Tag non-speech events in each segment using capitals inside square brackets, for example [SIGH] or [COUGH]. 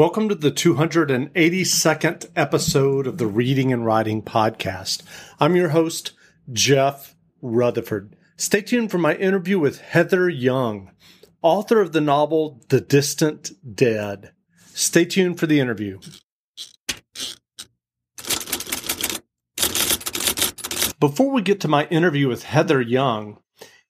Welcome to the 282nd episode of the Reading and Writing Podcast. I'm your host, Jeff Rutherford. Stay tuned for my interview with Heather Young, author of the novel The Distant Dead. Stay tuned for the interview. Before we get to my interview with Heather Young,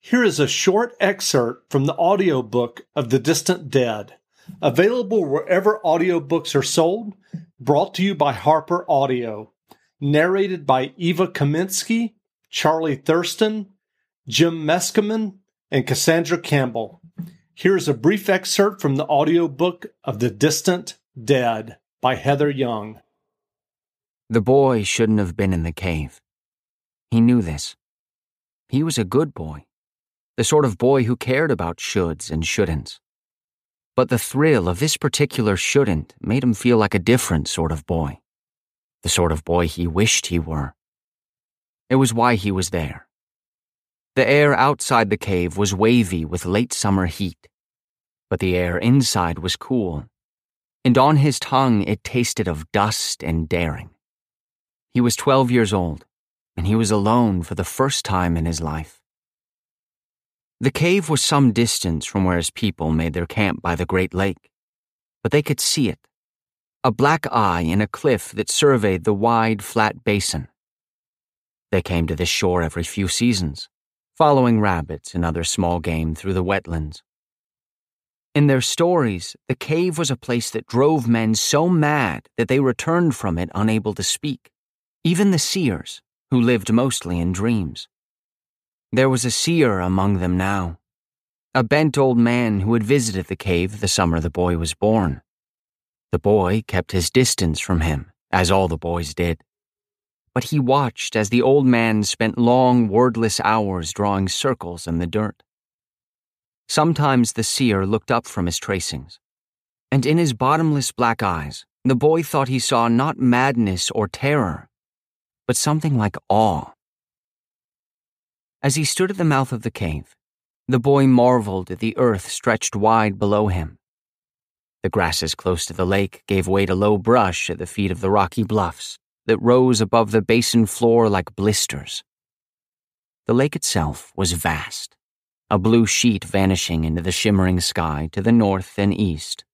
here is a short excerpt from the audiobook of The Distant Dead, available wherever audiobooks are sold, brought to you by Harper Audio, narrated by Eva Kaminsky, Charlie Thurston, Jim Meskimen, and Cassandra Campbell. Here is a brief excerpt from the audiobook of The Distant Dead by Heather Young. The boy shouldn't have been in the cave. He knew this. He was a good boy, the sort of boy who cared about shoulds and shouldn'ts. But the thrill of this particular shouldn't made him feel like a different sort of boy, the sort of boy he wished he were. It was why he was there. The air outside the cave was wavy with late summer heat, but the air inside was cool, and on his tongue it tasted of dust and daring. He was 12 years old, and he was alone for the first time in his life. The cave was some distance from where his people made their camp by the Great Lake, but they could see it a black eye in a cliff that surveyed the wide, flat basin. They came to this shore every few seasons, following rabbits and other small game through the wetlands. In their stories, the cave was a place that drove men so mad that they returned from it unable to speak, even the seers who lived mostly in dreams. There was a seer among them now, a bent old man who had visited the cave the summer the boy was born. The boy kept his distance from him, as all the boys did. But he watched as the old man spent long, wordless hours drawing circles in the dirt. Sometimes the seer looked up from his tracings, and in his bottomless black eyes, the boy thought he saw not madness or terror, but something like awe. As he stood at the mouth of the cave, the boy marveled at the earth stretched wide below him. The grasses close to the lake gave way to low brush at the feet of the rocky bluffs that rose above the basin floor like blisters. The lake itself was vast, a blue sheet vanishing into the shimmering sky to the north and east.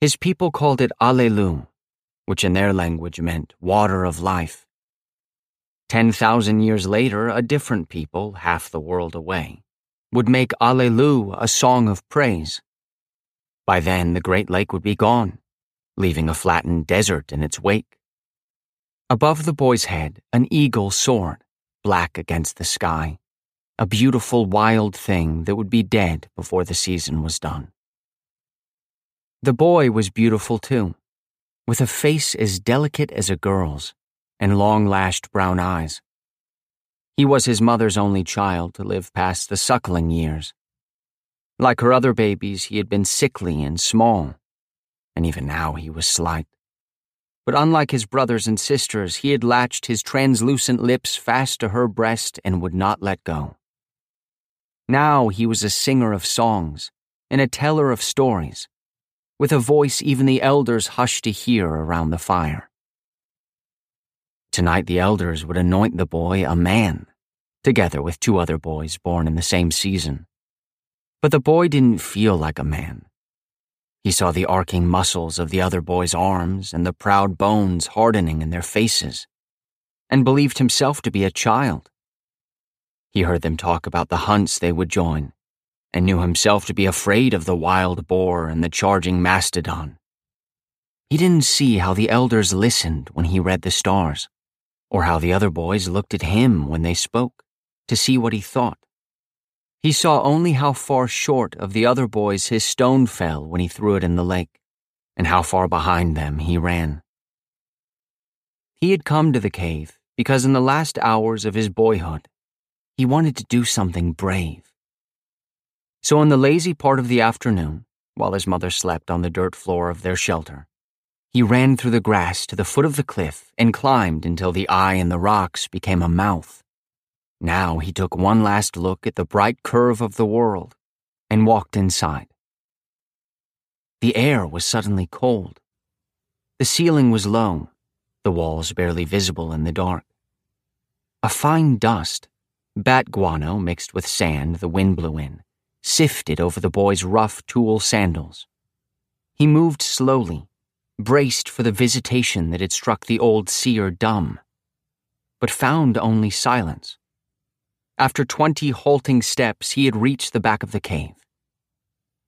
His people called it Alelu, which in their language meant water of life. 10,000 years later, a different people, half the world away, would make Alelu a song of praise. By then, the Great Lake would be gone, leaving a flattened desert in its wake. Above the boy's head, an eagle soared, black against the sky, a beautiful wild thing that would be dead before the season was done. The boy was beautiful too, with a face as delicate as a girl's and long lashed brown eyes. He was his mother's only child to live past the suckling years. Like her other babies, he had been sickly and small, and even now he was slight. But unlike his brothers and sisters, he had latched his translucent lips fast to her breast and would not let go. Now he was a singer of songs and a teller of stories, with a voice even the elders hushed to hear around the fire. Tonight, the elders would anoint the boy a man, together with two other boys born in the same season. But the boy didn't feel like a man. He saw the arcing muscles of the other boys' arms and the proud bones hardening in their faces, and believed himself to be a child. He heard them talk about the hunts they would join, and knew himself to be afraid of the wild boar and the charging mastodon. He didn't see how the elders listened when he read the stars or how the other boys looked at him when they spoke to see what he thought. He saw only how far short of the other boys his stone fell when he threw it in the lake, and how far behind them he ran. He had come to the cave because in the last hours of his boyhood, he wanted to do something brave. So, in the lazy part of the afternoon, while his mother slept on the dirt floor of their shelter, he ran through the grass to the foot of the cliff and climbed until the eye in the rocks became a mouth. Now he took one last look at the bright curve of the world and walked inside. The air was suddenly cold The ceiling was low, the walls barely visible in the dark. A fine dust, bat guano mixed with sand the wind blew in, sifted over the boy's rough tule sandals. He moved slowly, braced for the visitation that had struck the old seer dumb, but found only silence. After twenty halting steps, he had reached the back of the cave.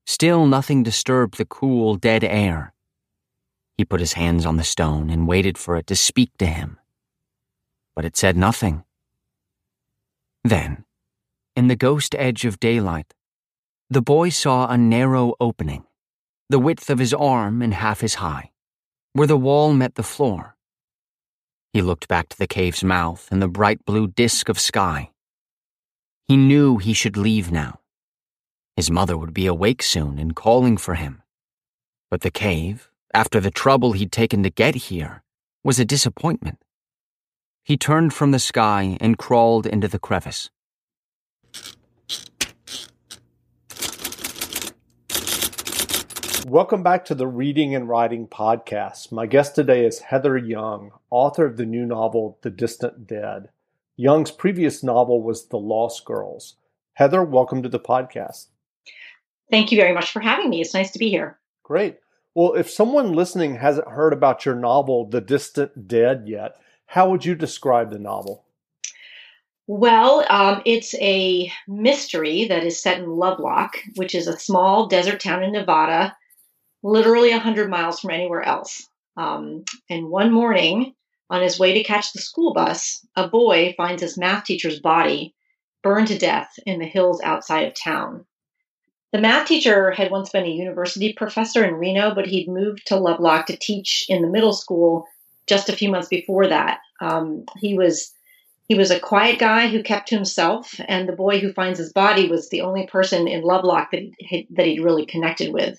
Still nothing disturbed the cool, dead air. He put his hands on the stone and waited for it to speak to him. But it said nothing. Then, in the ghost edge of daylight, the boy saw a narrow opening, the width of his arm and half as high, where the wall met the floor. He looked back to the cave's mouth and the bright blue disk of sky. He knew he should leave now. His mother would be awake soon and calling for him. But the cave, after the trouble he'd taken to get here, was a disappointment. He turned from the sky and crawled into the crevice. Welcome back to the Reading and Writing Podcast. My guest today is Heather Young, author of the new novel, The Distant Dead. Young's previous novel was The Lost Girls. Heather, welcome to the podcast. Thank you very much for having me. It's nice to be here. Great. Well, if someone listening hasn't heard about your novel, The Distant Dead, yet, how would you describe the novel? Well, um, it's a mystery that is set in Lovelock, which is a small desert town in Nevada, literally 100 miles from anywhere else. Um, and one morning, on his way to catch the school bus, a boy finds his math teacher's body burned to death in the hills outside of town. The math teacher had once been a university professor in Reno, but he'd moved to Lovelock to teach in the middle school just a few months before that. Um, he was he was a quiet guy who kept to himself, and the boy who finds his body was the only person in Lovelock that he, that he'd really connected with.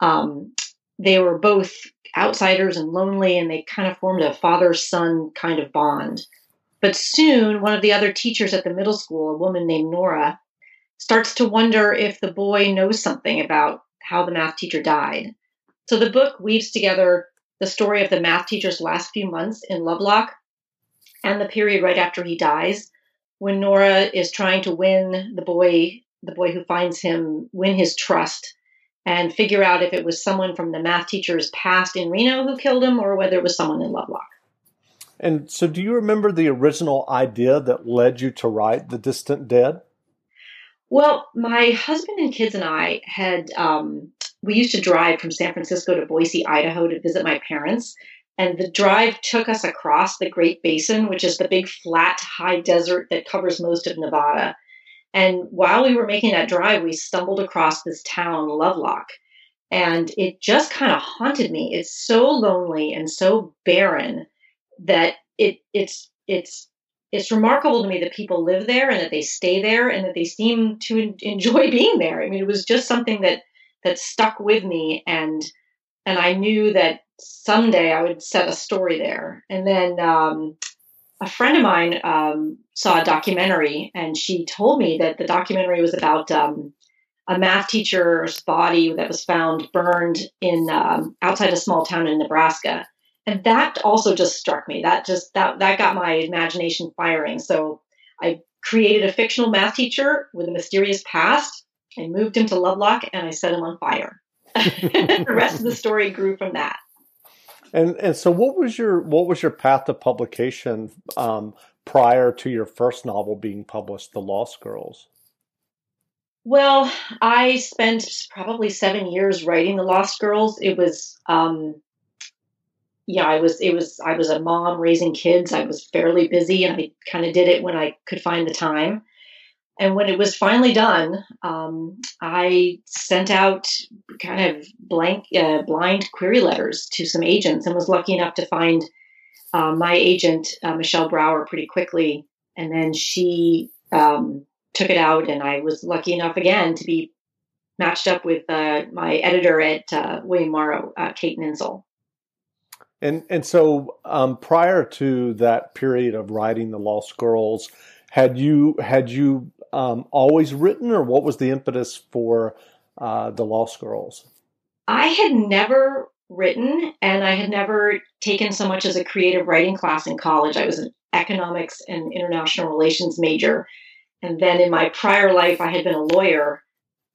Um, they were both outsiders and lonely, and they kind of formed a father son kind of bond. But soon, one of the other teachers at the middle school, a woman named Nora, starts to wonder if the boy knows something about how the math teacher died. So the book weaves together the story of the math teacher's last few months in Lovelock and the period right after he dies when Nora is trying to win the boy the boy who finds him win his trust and figure out if it was someone from the math teacher's past in Reno who killed him or whether it was someone in Lovelock. And so do you remember the original idea that led you to write The Distant Dead? Well, my husband and kids and I had um, we used to drive from San Francisco to Boise, Idaho to visit my parents. And the drive took us across the Great Basin, which is the big flat high desert that covers most of Nevada. And while we were making that drive, we stumbled across this town, Lovelock. And it just kind of haunted me. It's so lonely and so barren that it it's it's it's remarkable to me that people live there and that they stay there and that they seem to [LAUGHS] enjoy being there. I mean, it was just something that that stuck with me and and I knew that someday I would set a story there. And then um, a friend of mine um, saw a documentary, and she told me that the documentary was about um, a math teacher's body that was found burned in um, outside a small town in Nebraska. And that also just struck me. That just that that got my imagination firing. So I created a fictional math teacher with a mysterious past I moved him to Lovelock and I set him on fire. [LAUGHS] the rest of the story grew from that. And and so, what was your what was your path to publication um, prior to your first novel being published, The Lost Girls? Well, I spent probably seven years writing The Lost Girls. It was, um, yeah, I was it was I was a mom raising kids. I was fairly busy, and I kind of did it when I could find the time. And when it was finally done, um, I sent out kind of blank, uh, blind query letters to some agents and was lucky enough to find uh, my agent, uh, Michelle Brower, pretty quickly. And then she um, took it out, and I was lucky enough again to be matched up with uh, my editor at uh, William Morrow, uh, Kate Nintzel. And and so um, prior to that period of writing the Lost Girls, had you had you um, always written, or what was the impetus for uh, the Lost Girls? I had never written, and I had never taken so much as a creative writing class in college. I was an economics and international relations major. And then in my prior life, I had been a lawyer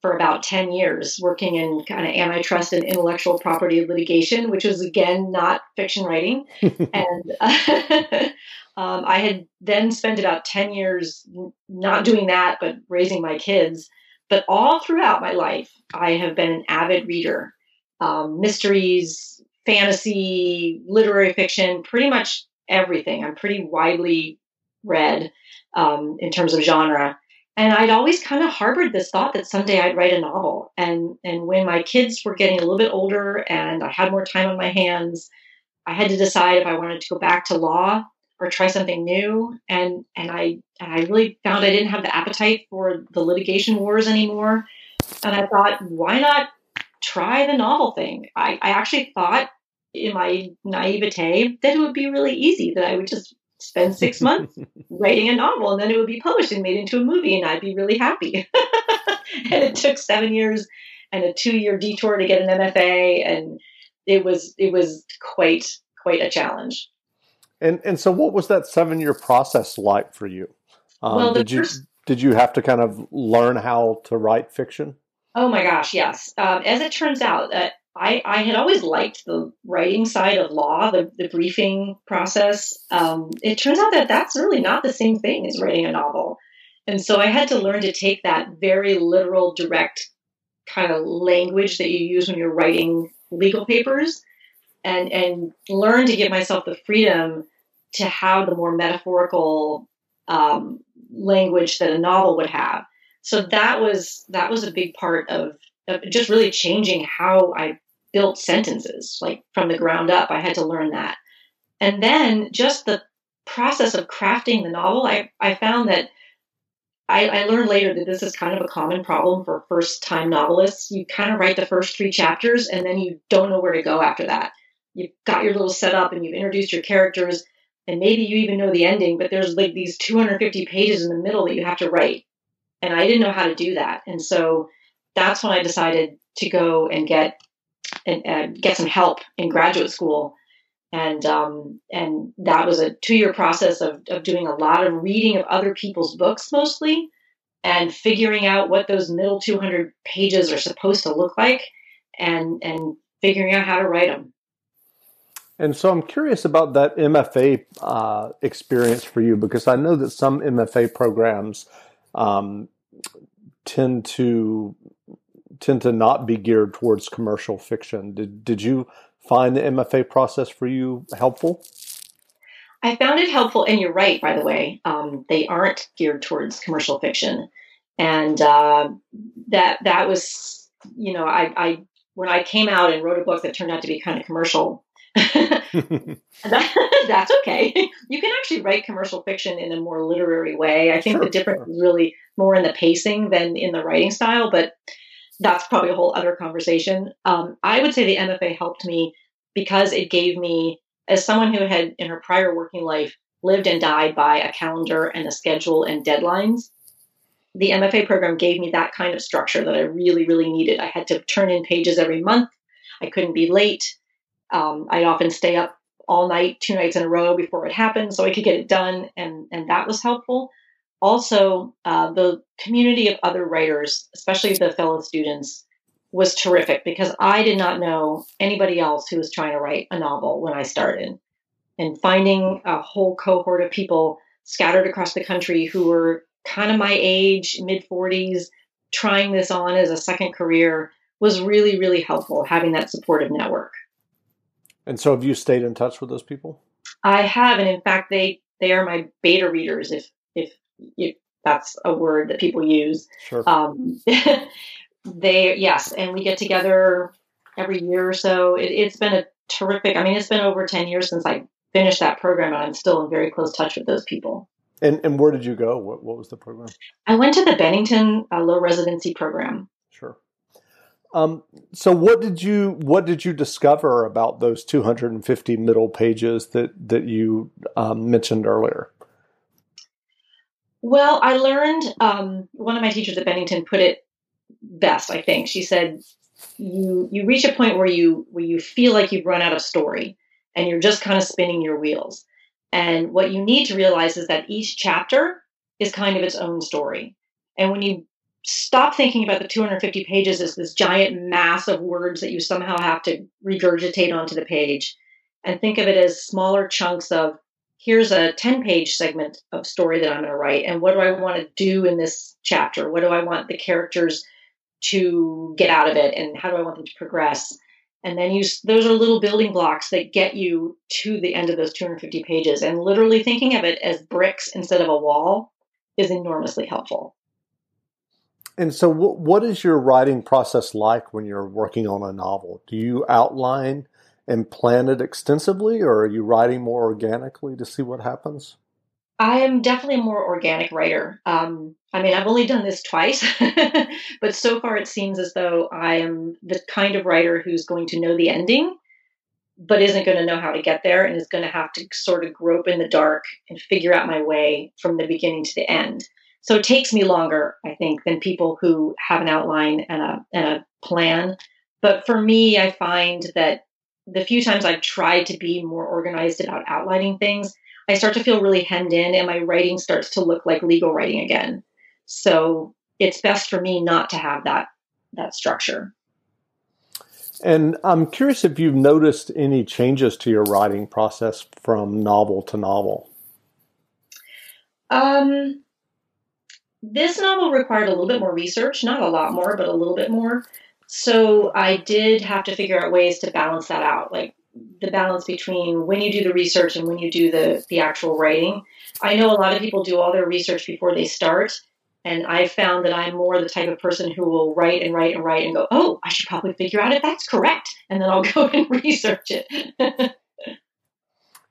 for about 10 years, working in kind of antitrust and intellectual property litigation, which was again not fiction writing. [LAUGHS] and [LAUGHS] uh, um, I had then spent about 10 years not doing that, but raising my kids. But all throughout my life, I have been an avid reader. Um, mysteries, fantasy, literary fiction, pretty much everything. I'm pretty widely read um, in terms of genre. And I'd always kind of harbored this thought that someday I'd write a novel. And and when my kids were getting a little bit older and I had more time on my hands, I had to decide if I wanted to go back to law or try something new. And and I and I really found I didn't have the appetite for the litigation wars anymore. And I thought, why not try the novel thing? I, I actually thought in my naivete that it would be really easy, that I would just spend six [LAUGHS] months writing a novel and then it would be published and made into a movie and I'd be really happy. [LAUGHS] and it took seven years and a two year detour to get an MFA and it was it was quite quite a challenge. And and so what was that seven year process like for you? Um, well, did first, you did you have to kind of learn how to write fiction? Oh my gosh, yes. Um, as it turns out, uh, I, I had always liked the writing side of law, the, the briefing process. Um, it turns out that that's really not the same thing as writing a novel. And so I had to learn to take that very literal, direct kind of language that you use when you're writing legal papers and, and learn to give myself the freedom to have the more metaphorical um, language that a novel would have. So that was that was a big part of, of just really changing how I built sentences like from the ground up. I had to learn that. And then just the process of crafting the novel, I, I found that I, I learned later that this is kind of a common problem for first time novelists. You kind of write the first three chapters and then you don't know where to go after that. You've got your little setup and you've introduced your characters and maybe you even know the ending, but there's like these 250 pages in the middle that you have to write. And I didn't know how to do that. And so that's when I decided to go and get and, get some help in graduate school. And um, and that was a two year process of, of doing a lot of reading of other people's books mostly, and figuring out what those middle 200 pages are supposed to look like, and and figuring out how to write them. And so I'm curious about that MFA uh, experience for you because I know that some MFA programs um, tend to tend to not be geared towards commercial fiction. Did did you find the MFA process for you helpful? I found it helpful, and you're right. By the way, um, they aren't geared towards commercial fiction, and uh, that that was, you know, I, I when I came out and wrote a book that turned out to be kind of commercial. [LAUGHS] [LAUGHS] that, that's okay. You can actually write commercial fiction in a more literary way. I think sure, the difference sure. is really more in the pacing than in the writing style, but that's probably a whole other conversation. Um, I would say the MFA helped me because it gave me, as someone who had in her prior working life lived and died by a calendar and a schedule and deadlines, the MFA program gave me that kind of structure that I really, really needed. I had to turn in pages every month. I couldn't be late. Um, I'd often stay up all night, two nights in a row before it happened, so I could get it done, and and that was helpful also uh, the community of other writers, especially the fellow students, was terrific because I did not know anybody else who was trying to write a novel when I started. And finding a whole cohort of people scattered across the country who were kind of my age, mid 40s, trying this on as a second career was really, really helpful having that supportive network. And so have you stayed in touch with those people? I have, and in fact they they are my beta readers if if you, that's a word that people use. Sure. Um, [LAUGHS] they yes, and we get together every year or so. It, it's been a terrific. I mean, it's been over ten years since I finished that program, and I'm still in very close touch with those people. And and where did you go? What what was the program? I went to the Bennington uh, Low Residency Program. Um, so what did you what did you discover about those 250 middle pages that that you um, mentioned earlier? Well, I learned um, one of my teachers at Bennington put it best, I think. She said, you you reach a point where you where you feel like you've run out of story and you're just kind of spinning your wheels. And what you need to realize is that each chapter is kind of its own story. And when you stop thinking about the 250 pages as this giant mass of words that you somehow have to regurgitate onto the page and think of it as smaller chunks of here's a 10 page segment of story that I'm going to write. And what do I want to do in this chapter? What do I want the characters to get out of it? And how do I want them to progress? And then you, those are little building blocks that get you to the end of those 250 pages. And literally thinking of it as bricks instead of a wall is enormously helpful. And so, what, what is your writing process like when you're working on a novel? Do you outline and plan it extensively, or are you writing more organically to see what happens? I am definitely a more organic writer. Um, I mean, I've only done this twice, [LAUGHS] but so far it seems as though I am the kind of writer who's going to know the ending, but isn't going to know how to get there and is going to have to sort of grope in the dark and figure out my way from the beginning to the end. So it takes me longer, I think, than people who have an outline and a, and a plan. But for me, I find that the few times I've tried to be more organized about outlining things, I start to feel really hemmed in and my writing starts to look like legal writing again. So it's best for me not to have that that structure. And I'm curious if you've noticed any changes to your writing process from novel to novel. Um, this novel required a little bit more research, not a lot more, but a little bit more. So I did have to figure out ways to balance that out, like the balance between when you do the research and when you do the the actual writing. I know a lot of people do all their research before they start, and I found that I'm more the type of person who will write and write and write and go, "Oh, I should probably figure out if that's correct," and then I'll [LAUGHS] go and research it.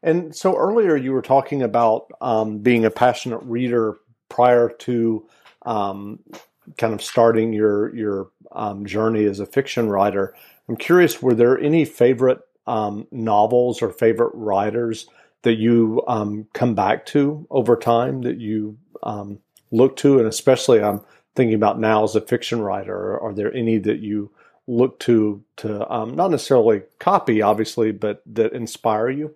and so earlier you were talking about um, being a passionate reader prior to um, kind of starting your your um, journey as a fiction writer. I'm curious, were there any favorite um, novels or favorite writers that you um, come back to over time that you um, look to, and especially I'm thinking about now as a fiction writer. Are there any that you look to to um, not necessarily copy, obviously, but that inspire you?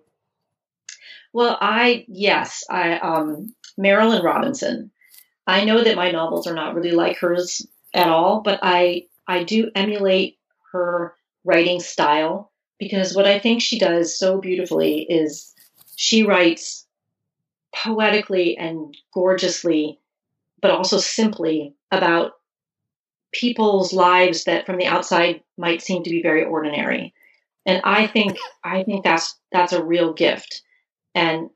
Well, I yes, I um, Marilynne Robinson. I know that my novels are not really like hers at all, but I I do emulate her writing style because what I think she does so beautifully is she writes poetically and gorgeously, but also simply about people's lives that from the outside might seem to be very ordinary. And I think I think that's that's a real gift. And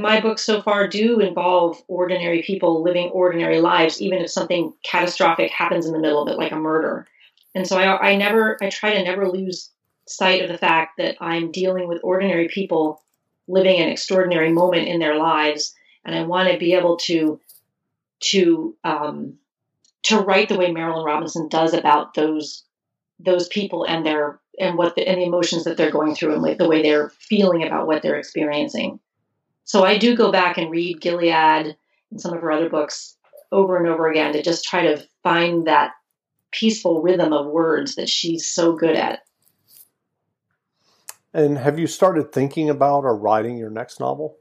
my books so far do involve ordinary people living ordinary lives, even if something catastrophic happens in the middle of it, like a murder. And so I, I never, I try to never lose sight of the fact that I'm dealing with ordinary people living an extraordinary moment in their lives, and I want to be able to, to, um, to write the way Marilynne Robinson does about those, those people and their and what the, and the emotions that they're going through and the way they're feeling about what they're experiencing. So I do go back and read Gilead and some of her other books over and over again to just try to find that peaceful rhythm of words that she's so good at. And have you started thinking about or writing your next novel?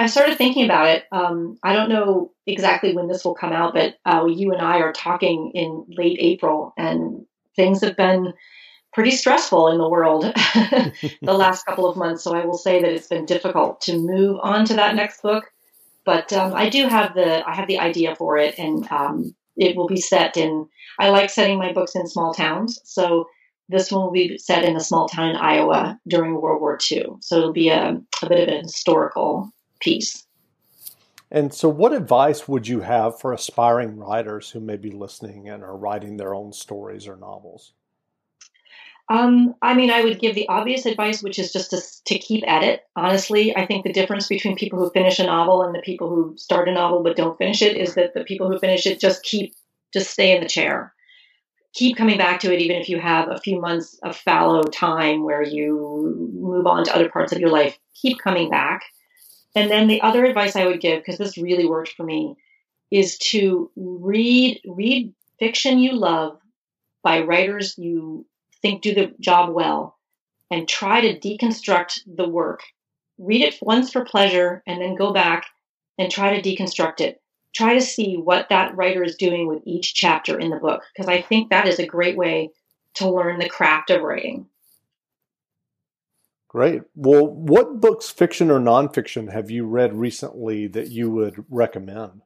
I started thinking about it. Um, I don't know exactly when this will come out, but uh, you and I are talking in late April, and things have been pretty stressful in the world [LAUGHS] [LAUGHS] the last couple of months. So I will say that it's been difficult to move on to that next book. But um, I do have the I have the idea for it, and um, it will be set in. I like setting my books in small towns, so this one will be set in a small town in Iowa during World War II. So it'll be a, a bit of an historical piece. And so, what advice would you have for aspiring writers who may be listening and are writing their own stories or novels? Um, I mean, I would give the obvious advice, which is just to, to keep at it. Honestly, I think the difference between people who finish a novel and the people who start a novel but don't finish it is that the people who finish it just keep, just stay in the chair. Keep coming back to it, even if you have a few months of fallow time where you move on to other parts of your life. Keep coming back. And then the other advice I would give, because this really worked for me, is to read read fiction you love by writers you think do the job well and try to deconstruct the work. Read it once for pleasure and then go back and try to deconstruct it. Try to see what that writer is doing with each chapter in the book, because I think that is a great way to learn the craft of writing. Great. Well, what books, fiction or nonfiction, have you read recently that you would recommend?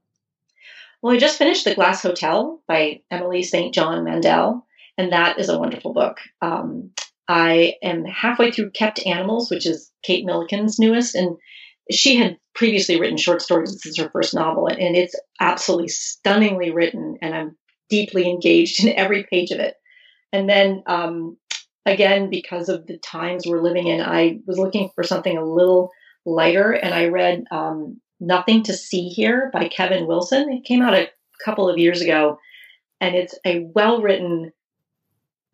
Well, I just finished The Glass Hotel by Emily St. John Mandel, and that is a wonderful book. Um, I am halfway through Kept Animals, which is Kate Milliken's newest, and she had previously written short stories. This is her first novel, and it's absolutely stunningly written, and I'm deeply engaged [LAUGHS] in every page of it. And then, um, again, because of the times we're living in, I was looking for something a little lighter, and I read um, Nothing to See Here by Kevin Wilson. It came out a couple of years ago, and it's a well written,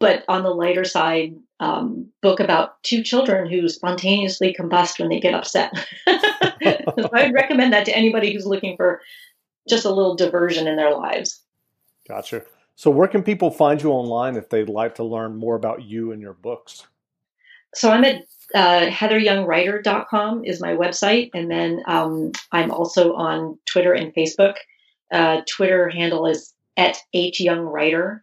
but on the lighter side, um, book about two children who spontaneously combust when they get upset. [LAUGHS] so I would recommend that to anybody who's looking for just a little diversion in their lives. Gotcha. So, where can people find you online if they'd like to learn more about you and your books? So, I'm at uh, heatheryoungwriter.com is my website. And then um, I'm also on Twitter and Facebook. Uh, Twitter handle is at hyoungwriter.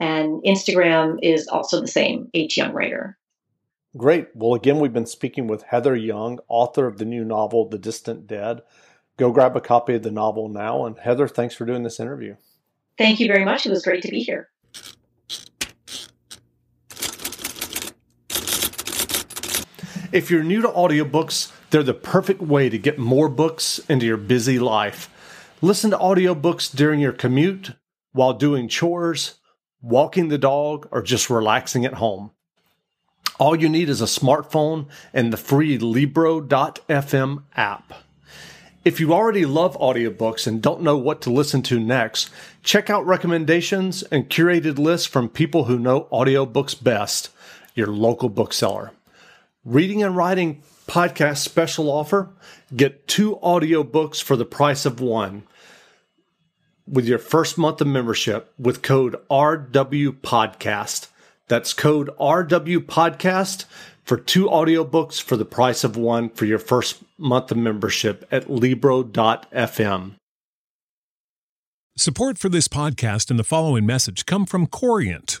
And Instagram is also the same, H Young Writer. Great. Well, again, we've been speaking with Heather Young, author of the new novel, The Distant Dead. Go grab a copy of the novel now. And Heather, thanks for doing this interview. Thank you very much. It was great to be here. If you're new to audiobooks, they're the perfect way to get more books into your busy life. Listen to audiobooks during your commute, while doing chores, walking the dog, or just relaxing at home. All you need is a smartphone and the free Libro.fm app. If you already love audiobooks and don't know what to listen to next, check out recommendations and curated lists from people who know audiobooks best, your local bookseller. Reading and Writing podcast special offer get two audiobooks for the price of one with your first month of membership with code RW Podcast. That's code RW Podcast for two audiobooks for the price of one for your first month of membership at Libro.fm. Support for this podcast and the following message come from Corient